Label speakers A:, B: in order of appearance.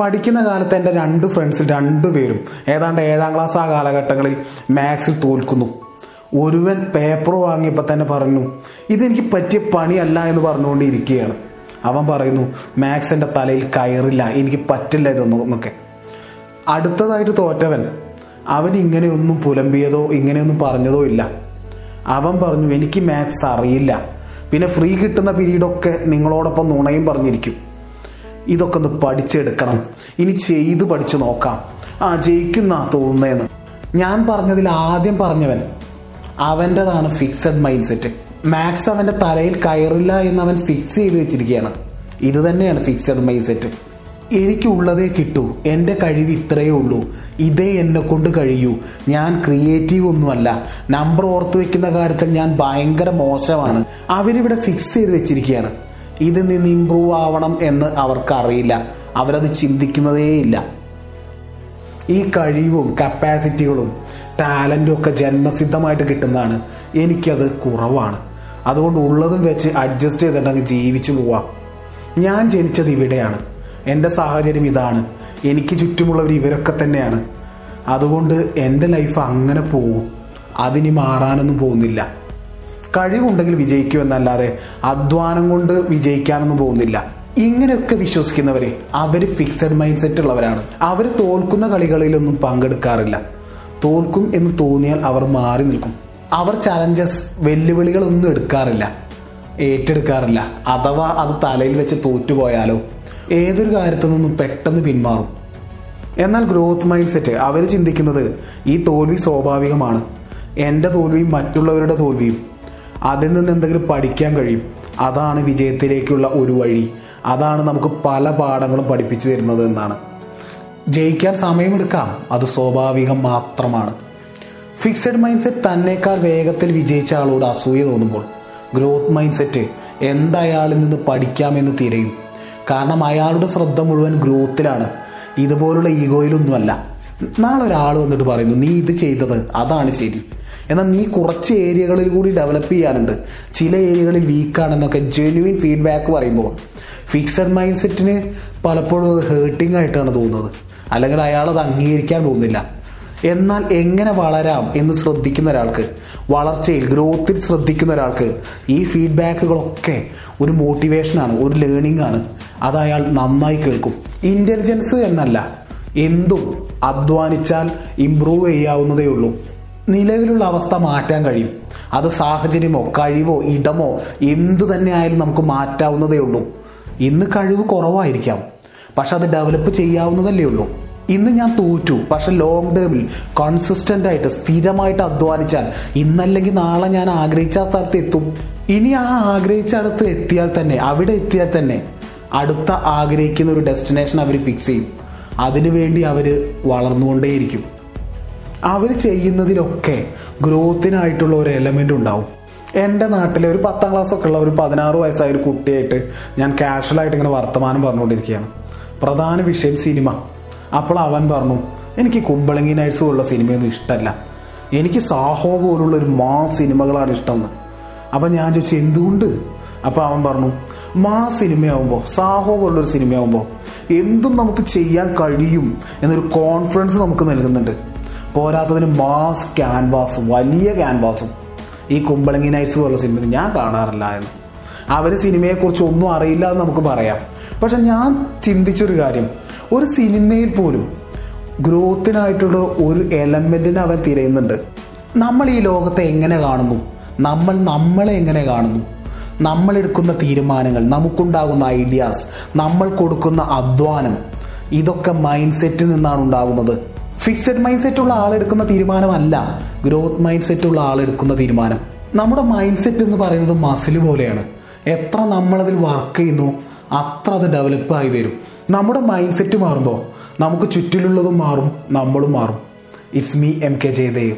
A: പഠിക്കുന്ന കാലത്ത് എന്റെ രണ്ട് ഫ്രണ്ട്സിൽ രണ്ടുപേരും ഏതാണ്ട് ഏഴാം ക്ലാസ് ആ കാലഘട്ടങ്ങളിൽ മാത്സിൽ തോൽക്കുന്നു. ഒരുവൻ പേപ്പർ വാങ്ങിയപ്പോൾ തന്നെ പറഞ്ഞു ഇതെനിക്ക് പറ്റിയ പണിയല്ല എന്ന് പറഞ്ഞുകൊണ്ടിരിക്കുകയാണ്. അവൻ പറയുന്നു മാത്സ് എന്റെ തലയിൽ കയറില്ല എനിക്ക് പറ്റില്ല ഇതൊന്നും എന്നൊക്കെ. അടുത്തതായിട്ട് തോറ്റവൻ അവൻ ഇങ്ങനെയൊന്നും പുലമ്പിയതോ ഇങ്ങനെയൊന്നും പറഞ്ഞതോ ഇല്ല. അവൻ പറഞ്ഞു എനിക്ക് മാത്സ് അറിയില്ല. പിന്നെ ഫ്രീ കിട്ടുന്ന പീരീഡൊക്കെ നിങ്ങളോടൊപ്പം നുണയും പറഞ്ഞിരിക്കും. ഇതൊക്കെ ഒന്ന് പഠിച്ചെടുക്കണം. ഇനി ചെയ്ത് പഠിച്ചു നോക്കാം. ആ ജയിക്കുന്ന തോന്നുന്നതെന്ന് ഞാൻ പറഞ്ഞതിൽ ആദ്യം പറഞ്ഞവൻ അവന്റെതാണ് ഫിക്സഡ് മൈൻഡ് സെറ്റ് മാത്സ് അവന്റെ തലയിൽ കയറില്ല എന്ന് അവൻ ഫിക്സ് ചെയ്ത് വെച്ചിരിക്കുകയാണ്. ഇത് തന്നെയാണ് ഫിക്സഡ് മൈൻഡ് സെറ്റ് എനിക്കുള്ളതേ കിട്ടൂ. എന്റെ കഴിവ് ഇത്രയേ ഉള്ളൂ. ഇതേ എന്നെ കൊണ്ട് കഴിയൂ. ഞാൻ ക്രിയേറ്റീവ് ഒന്നുമല്ല. നമ്പർ ഓർത്ത് വെക്കുന്ന കാര്യത്തിൽ ഞാൻ ഭയങ്കര മോശമാണ്. അവരിവിടെ ഫിക്സ് ചെയ്ത് വെച്ചിരിക്കുകയാണ്. ഇതിൽ നിന്ന് ഇമ്പ്രൂവ് ആവണം എന്ന് അവർക്കറിയില്ല. അവരത് ചിന്തിക്കുന്നതേയില്ല. ഈ കഴിവും കപ്പാസിറ്റികളും ടാലന്റും ഒക്കെ ജന്മസിദ്ധമായിട്ട് കിട്ടുന്നതാണ്. എനിക്കത് കുറവാണ്. അതുകൊണ്ട് ഉള്ളതും വെച്ച് അഡ്ജസ്റ്റ് ചെയ്തിട്ട് അങ്ങ് ജീവിച്ചു പോവാം. ഞാൻ ജനിച്ചത് ഇവിടെയാണ്. എന്റെ സാഹചര്യം ഇതാണ്. എനിക്ക് ചുറ്റുമുള്ളവർ ഇവരൊക്കെ തന്നെയാണ്. അതുകൊണ്ട് എന്റെ ലൈഫ് അങ്ങനെ പോകും അതിനി മാറാനൊന്നും പോകുന്നില്ല. കഴിവുണ്ടെങ്കിൽ വിജയിക്കുമെന്നല്ലാതെ അധ്വാനം കൊണ്ട് വിജയിക്കാനൊന്നും പോകുന്നില്ല. ഇങ്ങനെയൊക്കെ വിശ്വസിക്കുന്നവരെ അവർ ഫിക്സഡ് മൈൻഡ് സെറ്റ് ഉള്ളവരാണ്. അവർ തോൽക്കുന്ന കളികളിലൊന്നും പങ്കെടുക്കാറില്ല. തോൽക്കും എന്ന് തോന്നിയാൽ അവർ മാറി നിൽക്കും. അവർ ചലഞ്ചസ് വെല്ലുവിളികളൊന്നും എടുക്കാറില്ല. ഏറ്റെടുക്കാറില്ല. അഥവാ അത് തലയിൽ വെച്ച് തോറ്റുപോയാലോ ഏതൊരു കാര്യത്തു നിന്നും പെട്ടെന്ന് പിന്മാറും. എന്നാൽ ഗ്രോത്ത് മൈൻഡ് സെറ്റ് അവർ ചിന്തിക്കുന്നത് ഈ തോൽവി സ്വാഭാവികമാണ്. എന്റെ തോൽവിയും മറ്റുള്ളവരുടെ തോൽവിയും. അതിൽ നിന്ന് എന്തെങ്കിലും പഠിക്കാൻ കഴിയും. അതാണ് വിജയത്തിലേക്കുള്ള ഒരു വഴി. അതാണ് നമുക്ക് പല പാഠങ്ങളും പഠിപ്പിച്ചു തരുന്നത് എന്നാണ്. ജയിക്കാൻ സമയമെടുക്കാം. അത് സ്വാഭാവികം മാത്രമാണ്. ഫിക്സഡ് മൈൻഡ് സെറ്റ് തന്നെക്കാൾ വേഗത്തിൽ വിജയിച്ച ആളോട് അസൂയ തോന്നുമ്പോൾ ഗ്രോത്ത് മൈൻഡ് സെറ്റ് എന്തയാളിൽ നിന്ന് പഠിക്കാമെന്ന് തിരയും. കാരണം അയാളുടെ ശ്രദ്ധ മുഴുവൻ ഗ്രോത്തിലാണ് ഇതുപോലുള്ള ഈഗോയിലൊന്നുമല്ല നാളെ ഒരാൾ വന്നിട്ട് പറയുന്നു നീ ഇത് ചെയ്തത് അതാണ് ശരി. എന്നാൽ നീ കുറച്ച് ഏരിയകളിൽ കൂടി ഡെവലപ്പ് ചെയ്യാനുണ്ട്. ചില ഏരിയകളിൽ വീക്കാണെന്നൊക്കെ ജെന്യുവിൻ ഫീഡ്ബാക്ക് പറയുമ്പോൾ. ഫിക്സഡ് മൈൻഡ് സെറ്റിന് പലപ്പോഴും അത് ഹേർട്ടിംഗ് ആയിട്ടാണ് തോന്നുന്നത്. അല്ലെങ്കിൽ അയാൾ അത് അംഗീകരിക്കാൻ പോകുന്നില്ല. എന്നാൽ എങ്ങനെ വളരാം എന്ന് ശ്രദ്ധിക്കുന്ന ഒരാൾക്ക് വളർച്ചയിൽ ഗ്രോത്തിൽ ശ്രദ്ധിക്കുന്ന ഒരാൾക്ക് ഈ ഫീഡ്ബാക്കുകളൊക്കെ ഒരു മോട്ടിവേഷനാണ് ഒരു ലേണിംഗ് ആണ്. അത് അയാൾ നന്നായി കേൾക്കും. ഇന്റലിജൻസ് എന്നല്ല എന്തും അധ്വാനിച്ചാൽ ഇമ്പ്രൂവ് ചെയ്യാവുന്നതേ ഉള്ളൂ. നിലവിലുള്ള അവസ്ഥ മാറ്റാൻ കഴിയും. അത് സാഹചര്യമോ കഴിവോ ഇടമോ എന്തു തന്നെ ആയാലും നമുക്ക് മാറ്റാവുന്നതേ ഉള്ളൂ. ഇന്ന് കഴിവ് കുറവായിരിക്കാം. പക്ഷെ അത് ഡെവലപ്പ് ചെയ്യാവുന്നതല്ലേ ഉള്ളൂ. ഇന്ന് ഞാൻ തോറ്റു. പക്ഷെ ലോങ് ടേമിൽ കൺസിസ്റ്റന്റ് ആയിട്ട് സ്ഥിരമായിട്ട് അധ്വാനിച്ചാൽ ഇന്നല്ലെങ്കിൽ നാളെ ഞാൻ ആഗ്രഹിച്ച സ്ഥലത്ത് എത്തും. ഇനി ആ ആഗ്രഹിച്ച അടുത്ത് എത്തിയാൽ തന്നെ അവിടെ എത്തിയാൽ തന്നെ അടുത്ത ആഗ്രഹിക്കുന്ന ഒരു ഡെസ്റ്റിനേഷൻ അവർ ഫിക്സ് ചെയ്യും. അതിനുവേണ്ടി അവർ വളർന്നുകൊണ്ടേയിരിക്കും. അവർ ചെയ്യുന്നതിലൊക്കെ ഗ്രോത്തിനായിട്ടുള്ള ഒരു എലമെന്റ് ഉണ്ടാവും. എന്റെ നാട്ടിലെ ഒരു പത്താം ക്ലാസ് ഒക്കെ ഉള്ള ഒരു പതിനാറ് വയസ്സായ ഒരു കുട്ടിയായിട്ട് ഞാൻ കാഷ്വലായിട്ട് ഇങ്ങനെ വർത്തമാനം പറഞ്ഞുകൊണ്ടിരിക്കുകയാണ്. പ്രധാന വിഷയം സിനിമ അപ്പോൾ അവൻ പറഞ്ഞു എനിക്ക് കുമ്പളങ്ങി നൈറ്റ്സ് പോലുള്ള സിനിമയൊന്നും ഇഷ്ടമല്ല എനിക്ക് സാഹോ പോലുള്ള ഒരു മാ സിനിമകളാണ് ഇഷ്ടമെന്ന്. അപ്പം ഞാൻ ചോദിച്ചു എന്തുകൊണ്ട്? അപ്പം അവൻ പറഞ്ഞു മാ സിനിമയാവുമ്പോൾ സാഹോ പോലുള്ളൊരു സിനിമയാവുമ്പോൾ എന്തും നമുക്ക് ചെയ്യാൻ കഴിയും എന്നൊരു കോൺഫിഡൻസ് നമുക്ക് നൽകുന്നുണ്ട്. പോരാത്തതിന് മാസ് ക്യാൻവാസ് വലിയ ക്യാൻവാസും. ഈ കുമ്പളങ്ങി നൈറ്റ്സ് പോലുള്ള സിനിമ ഞാൻ കാണാറില്ല എന്ന്. അവർ സിനിമയെക്കുറിച്ച് ഒന്നും അറിയില്ല എന്ന് നമുക്ക് പറയാം. പക്ഷെ ഞാൻ ചിന്തിച്ചൊരു കാര്യം. ഒരു സിനിമയിൽ പോലും ഗ്രോത്തിനായിട്ടുള്ള ഒരു എലമെന്റിനെ അവൻ തിരയുന്നുണ്ട്. നമ്മൾ ഈ ലോകത്തെ എങ്ങനെ കാണുന്നു? നമ്മൾ നമ്മളെ എങ്ങനെ കാണുന്നു? നമ്മളെടുക്കുന്ന തീരുമാനങ്ങൾ നമുക്കുണ്ടാകുന്ന ഐഡിയാസ് നമ്മൾ കൊടുക്കുന്ന അധ്വാനം ഇതൊക്കെ മൈൻഡ് സെറ്റിൽ നിന്നാണ് ഉണ്ടാകുന്നത്. ഫിക്സഡ് മൈൻഡ് സെറ്റ് ഉള്ള ആളെടുക്കുന്ന തീരുമാനമല്ല. ഗ്രോത്ത് മൈൻഡ് സെറ്റ് ഉള്ള ആളെടുക്കുന്ന തീരുമാനം. നമ്മുടെ മൈൻഡ് സെറ്റ് എന്ന് പറയുന്നത് മസിൽ പോലെയാണ്. എത്ര നമ്മളതിൽ വർക്ക് ചെയ്യുന്നു അത്ര അത് ഡെവലപ്പ് ആയി വരും. നമ്മുടെ മൈൻഡ് സെറ്റ് മാറുമ്പോൾ നമുക്ക് ചുറ്റിലുള്ളതും മാറും നമ്മളും മാറും. It's me M K Jayadev